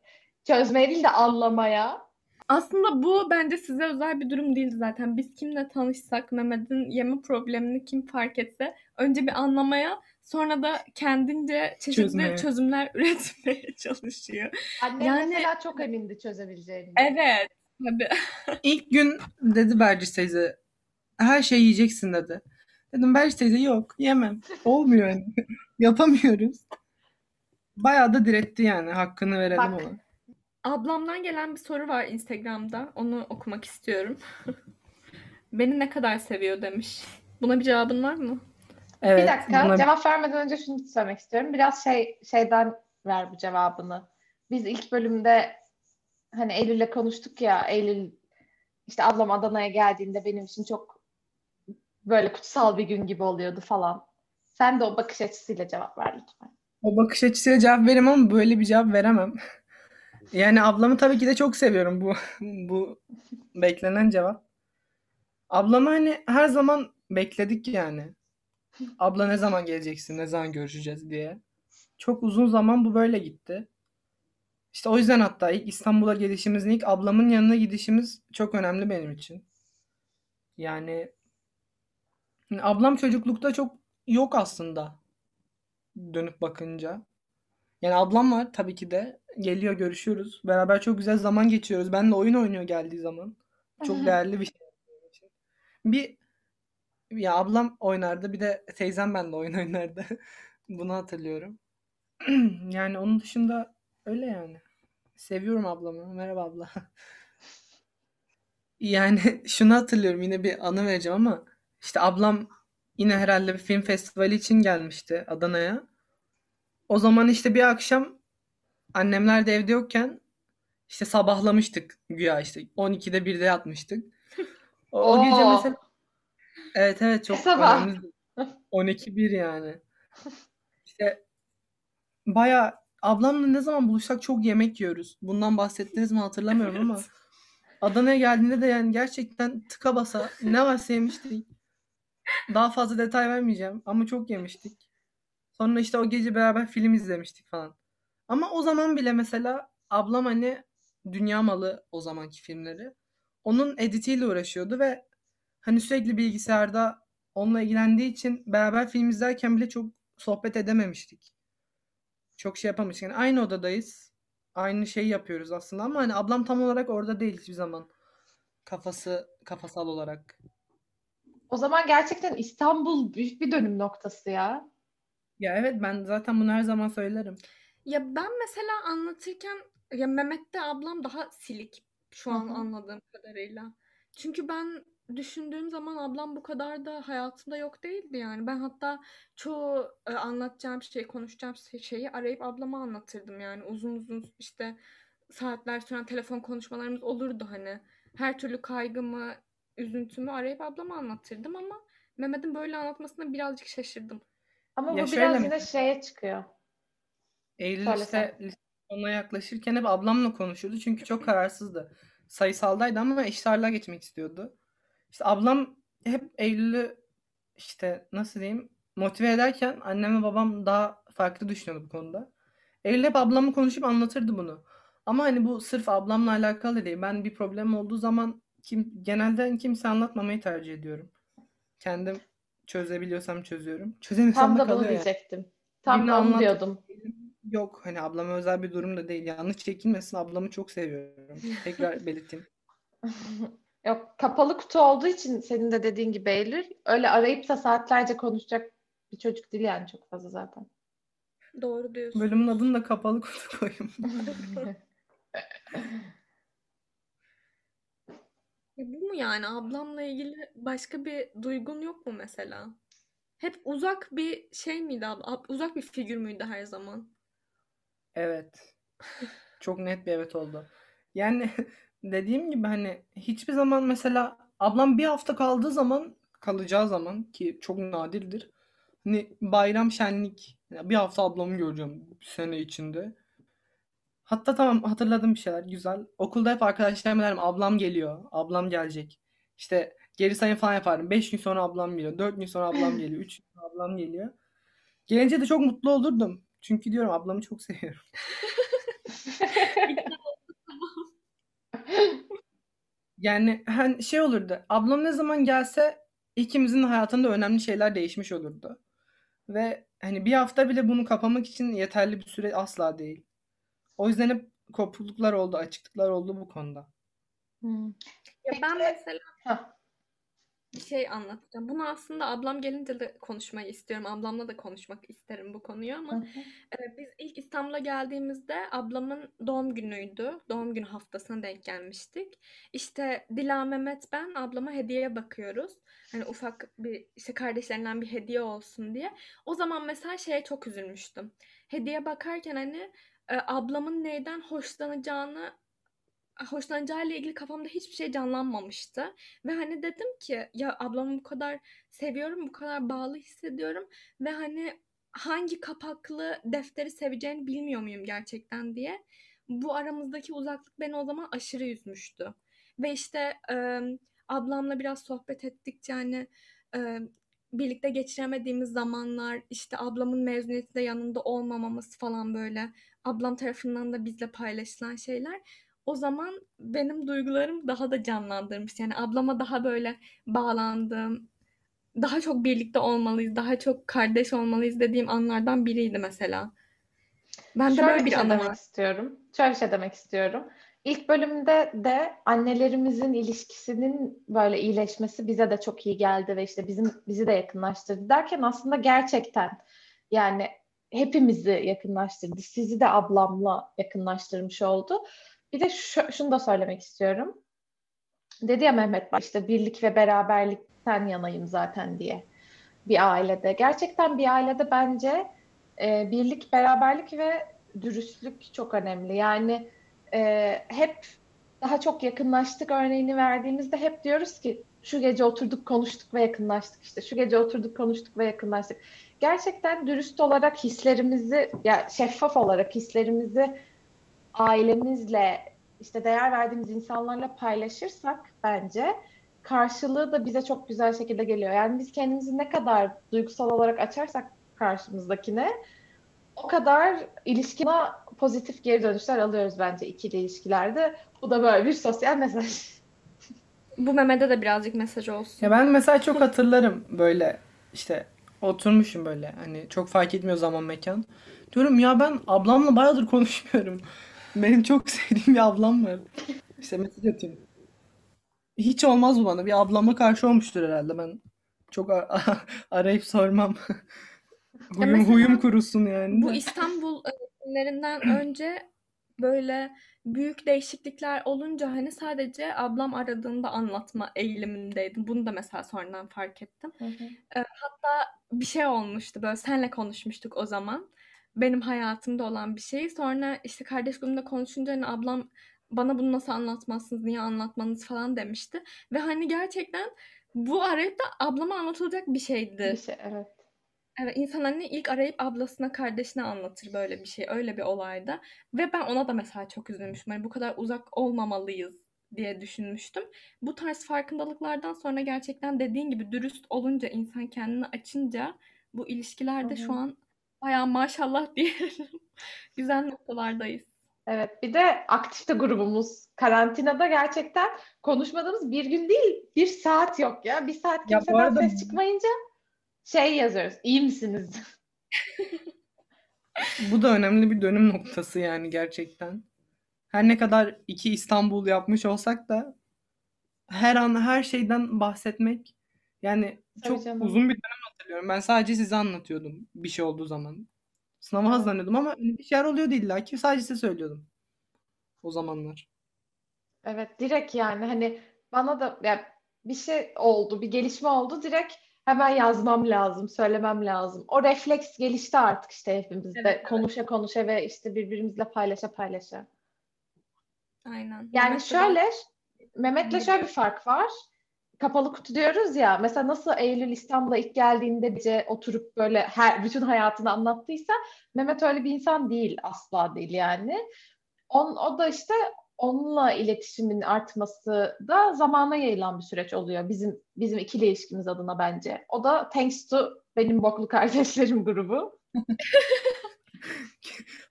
Çözmeye değil de anlamaya. Aslında bu bence size özel bir durum değil zaten. Biz kimle tanışsak Mehmet'in yeme problemini kim fark etse önce bir anlamaya sonra da kendince çeşitli Çözmeye. çözümler [laughs] üretmeye çalışıyor. Annem Yani- mesela çok emindi çözebileceğini. Evet. Tabii. [laughs] İlk gün dedi Bercis teyze her şeyi yiyeceksin dedi. Dedim Bercis teyze yok yemem. Olmuyor yani. [laughs] Yapamıyoruz. Bayağı da diretti yani. Hakkını verelim Bak. ona. Ablamdan gelen bir soru var Instagram'da. Onu okumak istiyorum. [laughs] Beni ne kadar seviyor demiş. Buna bir cevabın var mı? Evet. bir dakika buna- cevap vermeden önce şunu söylemek istiyorum. Biraz şey şeyden ver bu cevabını. Biz ilk bölümde hani Eylül'le konuştuk ya Eylül işte ablam Adana'ya geldiğinde benim için çok böyle kutsal bir gün gibi oluyordu falan. Sen de o bakış açısıyla cevap ver lütfen. O bakış açısıyla cevap veririm ama böyle bir cevap veremem. [laughs] Yani ablamı tabii ki de çok seviyorum bu bu beklenen cevap. Ablamı hani her zaman bekledik yani. Abla ne zaman geleceksin, ne zaman görüşeceğiz diye. Çok uzun zaman bu böyle gitti. İşte o yüzden hatta ilk İstanbul'a gelişimizin ilk ablamın yanına gidişimiz çok önemli benim için. Yani ablam çocuklukta çok yok aslında dönüp bakınca. Yani ablam var tabii ki de. Geliyor görüşüyoruz. Beraber çok güzel zaman geçiriyoruz. Benle oyun oynuyor geldiği zaman. Çok değerli bir şey. Bir ya ablam oynardı bir de teyzem benimle oyun oynardı. [laughs] Bunu hatırlıyorum. [clears throat] Yani onun dışında öyle yani. Seviyorum ablamı. Merhaba abla. [laughs] Yani [laughs] şunu hatırlıyorum yine bir anı vereceğim ama işte ablam yine herhalde bir film festivali için gelmişti Adana'ya. O zaman işte bir akşam annemler de evde yokken işte sabahlamıştık güya işte 12'de 1'de yatmıştık. O, o gece mesela evet evet çok Sabah. önemli. 12-1 yani. İşte baya ablamla ne zaman buluşsak çok yemek yiyoruz. Bundan bahsettiniz mi hatırlamıyorum [laughs] ama Adana'ya geldiğinde de yani gerçekten tıka basa ne varsa yemiştik. Daha fazla detay vermeyeceğim ama çok yemiştik. Sonra işte o gece beraber film izlemiştik falan. Ama o zaman bile mesela ablam hani dünya malı o zamanki filmleri. Onun editiyle uğraşıyordu ve hani sürekli bilgisayarda onunla ilgilendiği için beraber film izlerken bile çok sohbet edememiştik. çok şey yapamayız. Yani aynı odadayız. Aynı şeyi yapıyoruz aslında ama hani ablam tam olarak orada değil hiçbir zaman. Kafası kafasal olarak. O zaman gerçekten İstanbul büyük bir dönüm noktası ya. Ya evet ben zaten bunu her zaman söylerim. Ya ben mesela anlatırken ya Mehmet'te ablam daha silik şu Hı an hı. anladığım kadarıyla. Çünkü ben düşündüğüm zaman ablam bu kadar da hayatımda yok değildi yani. Ben hatta çoğu e, anlatacağım şey, konuşacağım şey- şeyi arayıp ablama anlatırdım yani. Uzun uzun işte saatler süren telefon konuşmalarımız olurdu hani. Her türlü kaygımı, üzüntümü arayıp ablama anlatırdım ama Mehmet'in böyle anlatmasına birazcık şaşırdım. Ama Ya bu şöyle biraz mi? yine şeye çıkıyor. Eylül Söyle lise, lise sonuna yaklaşırken hep ablamla konuşuyordu. Çünkü çok kararsızdı. Sayısaldaydı ama eşit ağırlığa geçmek istiyordu. İşte ablam hep Eylül'ü işte nasıl diyeyim motive ederken annem ve babam daha farklı düşünüyordu bu konuda. Eylül hep ablamla konuşup anlatırdı bunu. Ama hani bu sırf ablamla alakalı değil. Ben bir problem olduğu zaman kim, genelde kimse anlatmamayı tercih ediyorum. Kendim çözebiliyorsam çözüyorum. Çözemiyorsam Tam da da bunu kalıyor yani. diyecektim. Tam Birine da onu diyordum. Yok hani ablama özel bir durum da değil. Yanlış çekilmesin ablamı çok seviyorum. Tekrar [laughs] belirteyim. Yok kapalı kutu olduğu için senin de dediğin gibi Eylül öyle arayıp da saatlerce konuşacak bir çocuk değil yani çok fazla zaten. Doğru diyorsun. Bölümün adını da kapalı kutu koyayım. Ya [laughs] bu mu yani ablamla ilgili başka bir duygun yok mu mesela? Hep uzak bir şey miydi abla? Ab- Uzak bir figür müydü her zaman? Evet. Çok net bir evet oldu. Yani [laughs] dediğim gibi hani hiçbir zaman mesela ablam bir hafta kaldığı zaman kalacağı zaman ki çok nadirdir. Hani bayram şenlik bir hafta ablamı göreceğim bir sene içinde. Hatta tamam hatırladım bir şeyler güzel. Okulda hep arkadaşlarıma derim ablam geliyor. Ablam gelecek. İşte geri sayım falan yapardım. 5 gün sonra ablam geliyor. 4 gün sonra ablam geliyor. 3 gün sonra ablam geliyor. Gelince de çok mutlu olurdum. Çünkü diyorum ablamı çok seviyorum. [laughs] Yani hani şey olurdu. Ablam ne zaman gelse ikimizin hayatında önemli şeyler değişmiş olurdu. Ve hani bir hafta bile bunu kapamak için yeterli bir süre asla değil. O yüzden hep kopukluklar oldu, açıklıklar oldu bu konuda. Hmm. Ya ben mesela. Bir şey anlatacağım. Bunu aslında ablam gelince de konuşmayı istiyorum. Ablamla da konuşmak isterim bu konuyu ama Hı hı. e, biz ilk İstanbul'a geldiğimizde ablamın doğum günüydü. Doğum günü haftasına denk gelmiştik. İşte Dila, Mehmet, ben ablama hediyeye bakıyoruz. Hani ufak bir işte kardeşlerinden bir hediye olsun diye. O zaman mesela şeye çok üzülmüştüm. Hediye bakarken hani e, ablamın neyden hoşlanacağını hoşlanacağıyla ilgili kafamda hiçbir şey canlanmamıştı. Ve hani dedim ki ya ablamı bu kadar seviyorum, bu kadar bağlı hissediyorum ve hani hangi kapaklı defteri seveceğini bilmiyor muyum gerçekten diye. Bu aramızdaki uzaklık beni o zaman aşırı üzmüştü. Ve işte e, ablamla biraz sohbet ettikçe hani e, birlikte geçiremediğimiz zamanlar, işte ablamın mezuniyetinde yanında olmamamız falan böyle ablam tarafından da bizle paylaşılan şeyler o zaman benim duygularım daha da canlandırmış. Yani ablama daha böyle bağlandığım, daha çok birlikte olmalıyız, daha çok kardeş olmalıyız dediğim anlardan biriydi mesela. Ben de Şöyle böyle bir bir şey demek var. istiyorum. Şöyle bir şey demek istiyorum. İlk bölümde de annelerimizin ilişkisinin böyle iyileşmesi bize de çok iyi geldi ve işte bizim bizi de yakınlaştırdı derken aslında gerçekten yani hepimizi yakınlaştırdı. Sizi de ablamla yakınlaştırmış oldu. Bir de şu, şunu da söylemek istiyorum. Dedi ya Mehmet bak işte birlik ve beraberlikten yanayım zaten diye bir ailede. Gerçekten bir ailede bence e, birlik, beraberlik ve dürüstlük çok önemli. Yani e, hep daha çok yakınlaştık örneğini verdiğimizde hep diyoruz ki şu gece oturduk konuştuk ve yakınlaştık işte şu gece oturduk konuştuk ve yakınlaştık. Gerçekten dürüst olarak hislerimizi ya şeffaf olarak hislerimizi ailemizle işte değer verdiğimiz insanlarla paylaşırsak bence karşılığı da bize çok güzel şekilde geliyor. Yani biz kendimizi ne kadar duygusal olarak açarsak karşımızdakine o kadar ilişkine pozitif geri dönüşler alıyoruz bence ikili ilişkilerde. Bu da böyle bir sosyal mesaj. [laughs] Bu Mehmet'e de birazcık mesaj olsun. Ya ben mesela çok hatırlarım böyle işte oturmuşum böyle hani çok fark etmiyor zaman mekan. Diyorum ya ben ablamla bayağıdır konuşmuyorum. Benim çok sevdiğim bir ablam var. İşte mesaj atıyorum. Hiç olmaz bu bana. Bir ablama karşı olmuştur herhalde. Ben çok a- [laughs] arayıp sormam. Huyum, mesela huyum kurusun yani Bu. İstanbul e, günlerinden [clears throat] önce böyle büyük değişiklikler olunca hani sadece ablam aradığında anlatma eğilimindeydim. Bunu da mesela sonradan fark ettim. Hı hı. E, Hatta bir şey olmuştu böyle senle konuşmuştuk o zaman. Benim hayatımda olan bir şey. Sonra işte kardeş grubunda konuşunca hani ablam bana bunu nasıl anlatmazsınız, niye anlatmanız falan demişti. Ve hani gerçekten bu arayıp da ablama anlatılacak bir şeydi. Bir şey evet. Evet, insan hani ilk arayıp ablasına, kardeşine anlatır böyle bir şey, öyle bir olayda. Ve ben ona da mesela çok üzülmüştüm. Hani bu kadar uzak olmamalıyız diye düşünmüştüm. Bu tarz farkındalıklardan sonra gerçekten dediğin gibi dürüst olunca, insan kendini açınca bu ilişkilerde şu hı. an bayağı maşallah [laughs] diyelim. Güzel noktalardayız. Evet, bir de aktif de grubumuz. Karantinada gerçekten konuşmadığımız bir gün değil, bir saat yok ya. Bir saat Ya kimseden arada ses çıkmayınca şey yazıyoruz. İyi misiniz? [laughs] bu da önemli bir dönüm noktası yani gerçekten. Her ne kadar iki İstanbul yapmış olsak da her an her şeyden bahsetmek yani Tabii çok canım. uzun bir dönem hatırlıyorum. Ben sadece size anlatıyordum bir şey olduğu zaman. Sınava hazırlanıyordum ama hani bir şeyler oluyordu illa ki sadece size söylüyordum o zamanlar. Evet, direkt yani hani bana da ya bir şey oldu, bir gelişme oldu. Direkt hemen yazmam lazım, söylemem lazım. O refleks gelişti artık işte hepimizde. Evet, evet. Konuşa konuşa ve işte birbirimizle paylaşa paylaşa. Aynen. Yani Mehmet de şöyle, Mehmet'le şöyle bir fark var. Kapalı kutu diyoruz ya. Mesela nasıl Eylül İstanbul'a ilk geldiğinde bize oturup böyle her bütün hayatını anlattıysa Mehmet öyle bir insan değil, asla değil yani. On, o da işte onunla iletişimin artması da zamana yayılan bir süreç oluyor bizim bizim ikili ilişkimiz adına bence. O da thanks to benim boklu kardeşlerim grubu. [laughs]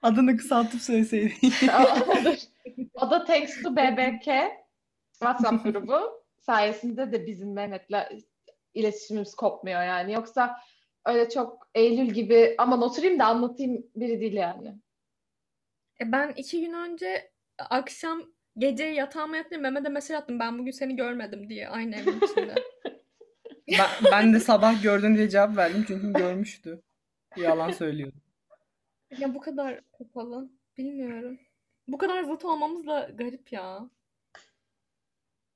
Adını kısaltıp söyleseydin. [laughs] o da thanks to BBK WhatsApp grubu sayesinde de bizim Mehmet'le iletişimimiz kopmuyor yani. Yoksa öyle çok Eylül gibi aman oturayım da anlatayım biri değil yani. E ben iki gün önce akşam gece yatağıma yatınca Mehmet'e mesaj attım. Ben bugün seni görmedim diye aynı evin içinde. [laughs] Ben, ben de sabah gördün diye cevap verdim çünkü görmüştü. Yalan söylüyordu. Ya bu kadar kapalı. Bilmiyorum. Bu kadar zıt olmamız da garip ya.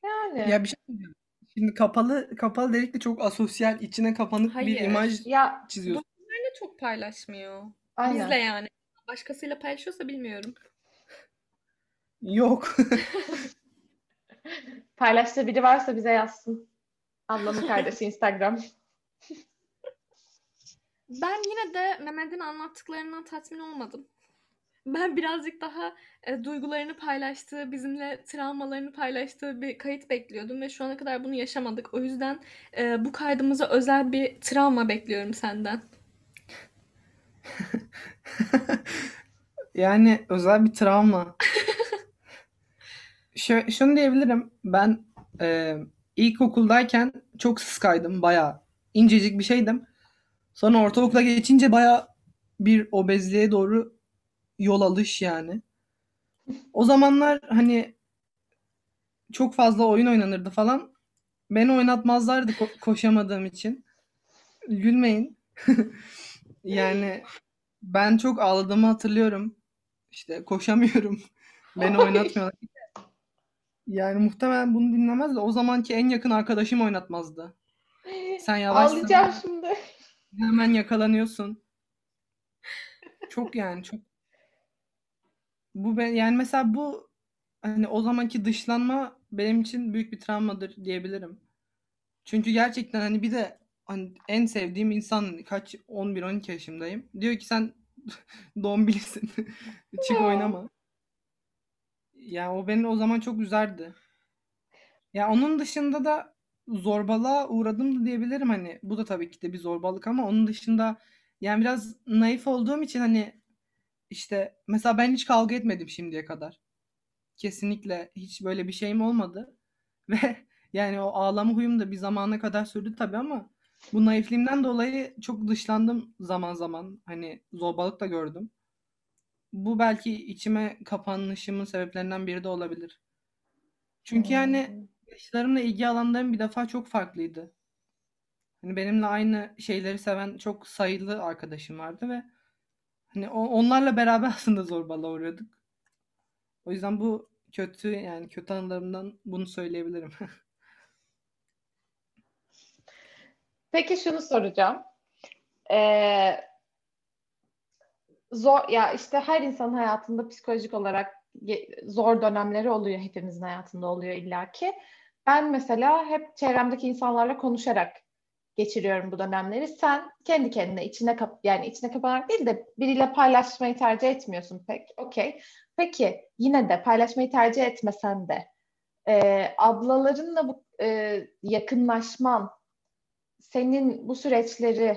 Yani Ya bir şey söyleyeceğim. Şimdi kapalı kapalı delikli çok asosyal, içine kapanık bir Hayır. imaj ya çiziyorsun. Benle çok paylaşmıyor. aynen. Bizle yani. Başkasıyla paylaşıyorsa bilmiyorum. Yok. [laughs] Paylaştığı biri varsa bize yazsın. Ablamın kardeşi Instagram. Ben yine de Mehmet'in anlattıklarından tatmin olmadım. Ben birazcık daha e, duygularını paylaştığı, bizimle travmalarını paylaştığı bir kayıt bekliyordum ve şu ana kadar bunu yaşamadık. O yüzden e, bu kaydımıza özel bir travma bekliyorum senden. [laughs] Yani özel bir travma. [laughs] Şö- şunu diyebilirim. Ben e, ilkokuldayken çok sıskaydım. Bayağı incecik bir şeydim. Sonra ortaokula geçince bayağı bir obezliğe doğru yol alış yani. O zamanlar hani çok fazla oyun oynanırdı falan. Beni oynatmazlardı ko- koşamadığım için. Gülmeyin. [laughs] Yani ben çok ağladığımı hatırlıyorum. İşte koşamıyorum. Beni Oy. oynatmıyorlar. Yani muhtemelen bunu dinlemez de o zamanki en yakın arkadaşım oynatmazdı. Sen yavaşsın. Ağlayacağım şimdi. Hemen yakalanıyorsun. Çok yani çok. Bu ben yani mesela bu hani o zamanki dışlanma benim için büyük bir travmadır diyebilirim. Çünkü gerçekten hani bir de hani en sevdiğim insan kaç 11-12 yaşındayım. Diyor ki sen [laughs] dombilisin. [laughs] Çık oynama. Ya o beni o zaman çok üzerdi. Ya onun dışında da zorbalığa uğradım da diyebilirim hani. Bu da tabii ki de bir zorbalık ama onun dışında yani biraz naif olduğum için hani işte mesela ben hiç kavga etmedim şimdiye kadar. Kesinlikle hiç böyle bir şeyim olmadı. [laughs] Ve yani o ağlama huyum da bir zamana kadar sürdü tabii ama bu naifliğimden dolayı çok dışlandım zaman zaman. Hani zorbalık da gördüm. Bu belki içime kapanışımın sebeplerinden biri de olabilir. Çünkü yani Hmm. yaşlarımla ilgi alanlarım bir defa çok farklıydı. Hani benimle aynı şeyleri seven çok sayılı arkadaşım vardı ve hani onlarla beraber [laughs] aslında zorbalığa uğruyorduk. O yüzden bu kötü yani kötü anılarımdan bunu söyleyebilirim. [laughs] Peki şunu soracağım. Ee, zor ya işte her insanın hayatında psikolojik olarak zor dönemleri oluyor. Hepimizin hayatında oluyor illaki. Ben mesela hep çevremdeki insanlarla konuşarak geçiriyorum bu dönemleri. Sen kendi kendine içine kap yani içine kapanarak değil de biriyle paylaşmayı tercih etmiyorsun pek. Okey. Peki yine de paylaşmayı tercih etmesen de e, ablalarınla bu e, yakınlaşman senin bu süreçleri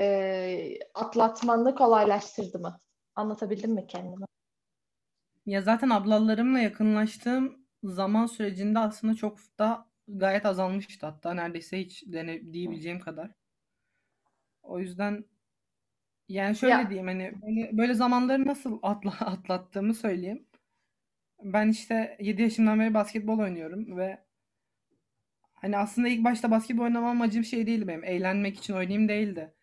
e, atlatmanı kolaylaştırdı mı? Anlatabildim mi kendimi? Ya zaten ablalarımla yakınlaştığım zaman sürecinde aslında çok da gayet azalmıştı hatta neredeyse hiç dene diyebileceğim kadar. O yüzden yani şöyle Ya diyeyim hani böyle, böyle zamanları nasıl atla, [laughs] atlattığımı söyleyeyim. Ben işte 7 yaşımdan beri basketbol oynuyorum ve hani aslında ilk başta basketbol oynama amacım şey değildi benim. Eğlenmek için oynayayım değildi.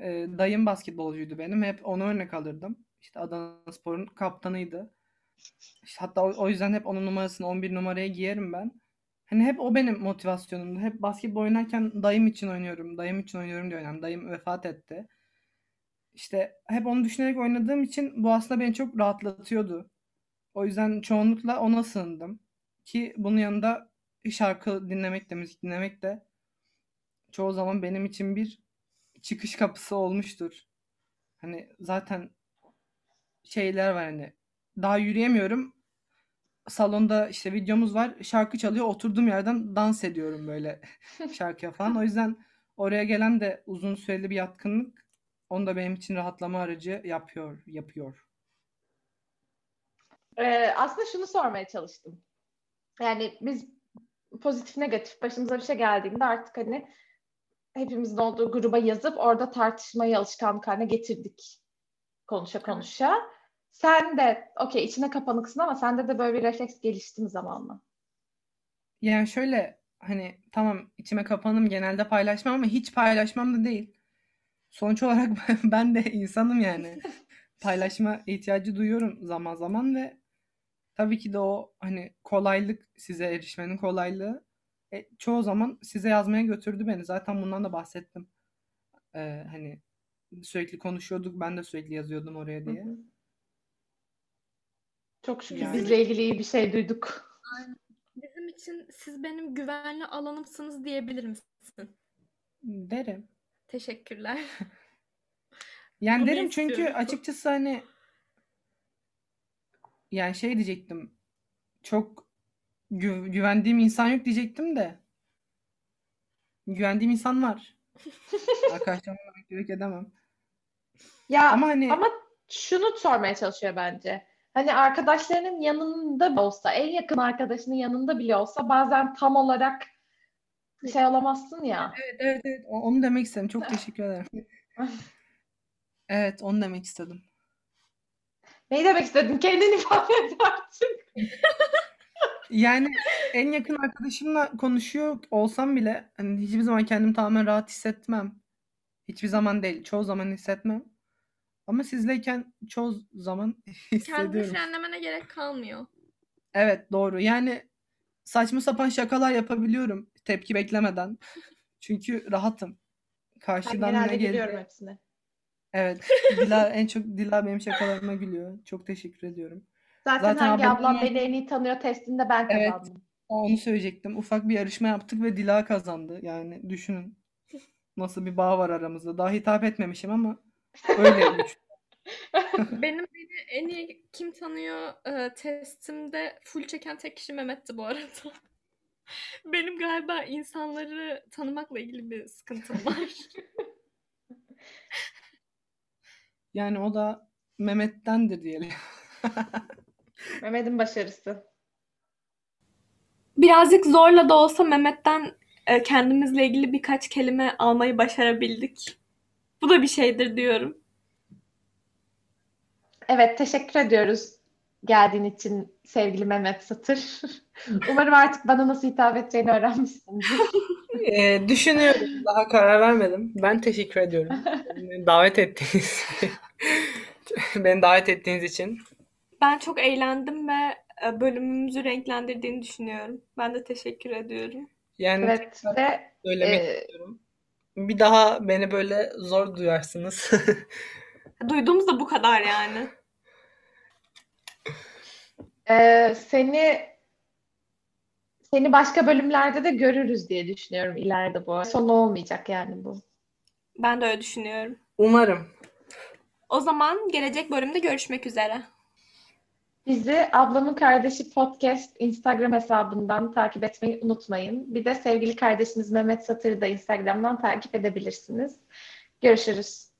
Ee, dayım basketbolcuydu benim. Hep onu örnek alırdım. İşte Adanaspor'un kaptanıydı. İşte hatta o, o yüzden hep onun numarasını 11 numaraya giyerim ben. Hani hep o benim motivasyonumdu. Hep basketbol oynarken dayım için oynuyorum. Dayım için oynuyorum diye oynuyorum. Dayım vefat etti. İşte hep onu düşünerek oynadığım için bu aslında beni çok rahatlatıyordu. O yüzden çoğunlukla ona sığındım. Ki bunun yanında şarkı dinlemek de, müzik dinlemek de çoğu zaman benim için bir çıkış kapısı olmuştur. Hani zaten şeyler var hani daha yürüyemiyorum. Salonda işte videomuz var. Şarkı çalıyor. Oturduğum yerden dans ediyorum böyle [laughs] şarkıya falan. O yüzden oraya gelen de uzun süreli bir yatkınlık. Onu da benim için rahatlama aracı yapıyor, yapıyor. e, aslında şunu sormaya çalıştım. Yani biz pozitif negatif başımıza bir şey geldiğinde artık hani hepimizin olduğu gruba yazıp orada tartışmayı alışkanlık haline getirdik konuşa Evet. Sen de okey içine kapanıksın ama sende de böyle bir refleks gelişti mi zamanla? Yani şöyle hani tamam içime kapanım genelde paylaşmam ama hiç paylaşmam da değil. Sonuç olarak [laughs] ben de insanım yani. [laughs] Paylaşma ihtiyacı duyuyorum zaman zaman ve tabii ki de o hani kolaylık size erişmenin kolaylığı e, çoğu zaman size yazmaya götürdü beni. Zaten bundan da bahsettim. Ee, hani sürekli konuşuyorduk. Ben de sürekli yazıyordum oraya Hı diye. hı. Çok şükür Yani bizle ilgili iyi bir şey duyduk. Aynen. Bizim için siz benim güvenli alanımsınız diyebilir misin? derim. Teşekkürler. [laughs] Yani Bunu derim çünkü açıkçası hani yani şey diyecektim. Çok gü- güvendiğim insan yok diyecektim de güvendiğim insan var. [laughs] Arkadaşlarımla beklemek edemem. Ya Ama hani ama şunu sormaya çalışıyor bence. Hani arkadaşlarının yanında olsa, en yakın arkadaşının yanında bile olsa bazen tam olarak şey olamazsın ya. evet evet evet onu demek istedim. Çok teşekkür ederim. [laughs] Evet onu demek istedim. Neyi demek istedin? Kendini ifade et artık. [laughs] Yani en yakın arkadaşımla konuşuyor olsam bile hani hiçbir zaman kendimi tamamen rahat hissetmem. Hiçbir zaman değil, çoğu zaman hissetmem. Ama sizleyken çoğu zaman [laughs] Kendini hissediyorum. frenlemene gerek kalmıyor. Evet doğru. Yani saçma sapan şakalar yapabiliyorum tepki beklemeden. [laughs] Çünkü rahatım. Ben Karşıdan ne genelde gülüyorum gelecek? hepsine. Evet. [laughs] Dila en çok Dila benim şakalarıma gülüyor. Çok teşekkür ediyorum. Zaten Zaten hangi ablam ablam beni en iyi tanıyor testinde ben Evet. kazandım. Onu söyleyecektim. Ufak bir yarışma yaptık ve Dila kazandı. Yani düşünün nasıl bir bağ var aramızda. Daha hitap etmemişim ama öyle güç. [laughs] Benim beni en iyi kim tanıyor e, testimde full çeken tek kişi Mehmet'ti bu arada. [laughs] Benim galiba insanları tanımakla ilgili bir sıkıntım var. [laughs] Yani o da Mehmet'tendir diyelim. Mehmet'in başarısı. Birazcık zorla da olsa Mehmet'ten e, kendimizle ilgili birkaç kelime almayı başarabildik. Bu da bir şeydir diyorum. Evet, teşekkür ediyoruz geldiğin için sevgili Mehmet Satır. [laughs] Umarım artık bana nasıl hitap edeceğini öğrenmişsindir. Ee, düşünüyorum. Daha karar vermedim. Ben teşekkür ediyorum. [laughs] Davet ettiğiniz [laughs] beni davet ettiğiniz için. Ben çok eğlendim ve e, bölümümüzü renklendirdiğini düşünüyorum. Ben de teşekkür ediyorum. Yani Evet ve söylemek e, istiyorum. Bir daha beni böyle zor duyarsınız. [laughs] Duyduğumuz da bu kadar yani. e, seni seni başka bölümlerde de görürüz diye düşünüyorum ileride bu. Sonu olmayacak yani bu. Ben de öyle düşünüyorum. Umarım. O zaman gelecek bölümde görüşmek üzere. Bizi Ablamın Kardeşi Podcast Instagram hesabından takip etmeyi unutmayın. Bir de sevgili kardeşiniz Mehmet Satır'ı da Instagram'dan takip edebilirsiniz. Görüşürüz.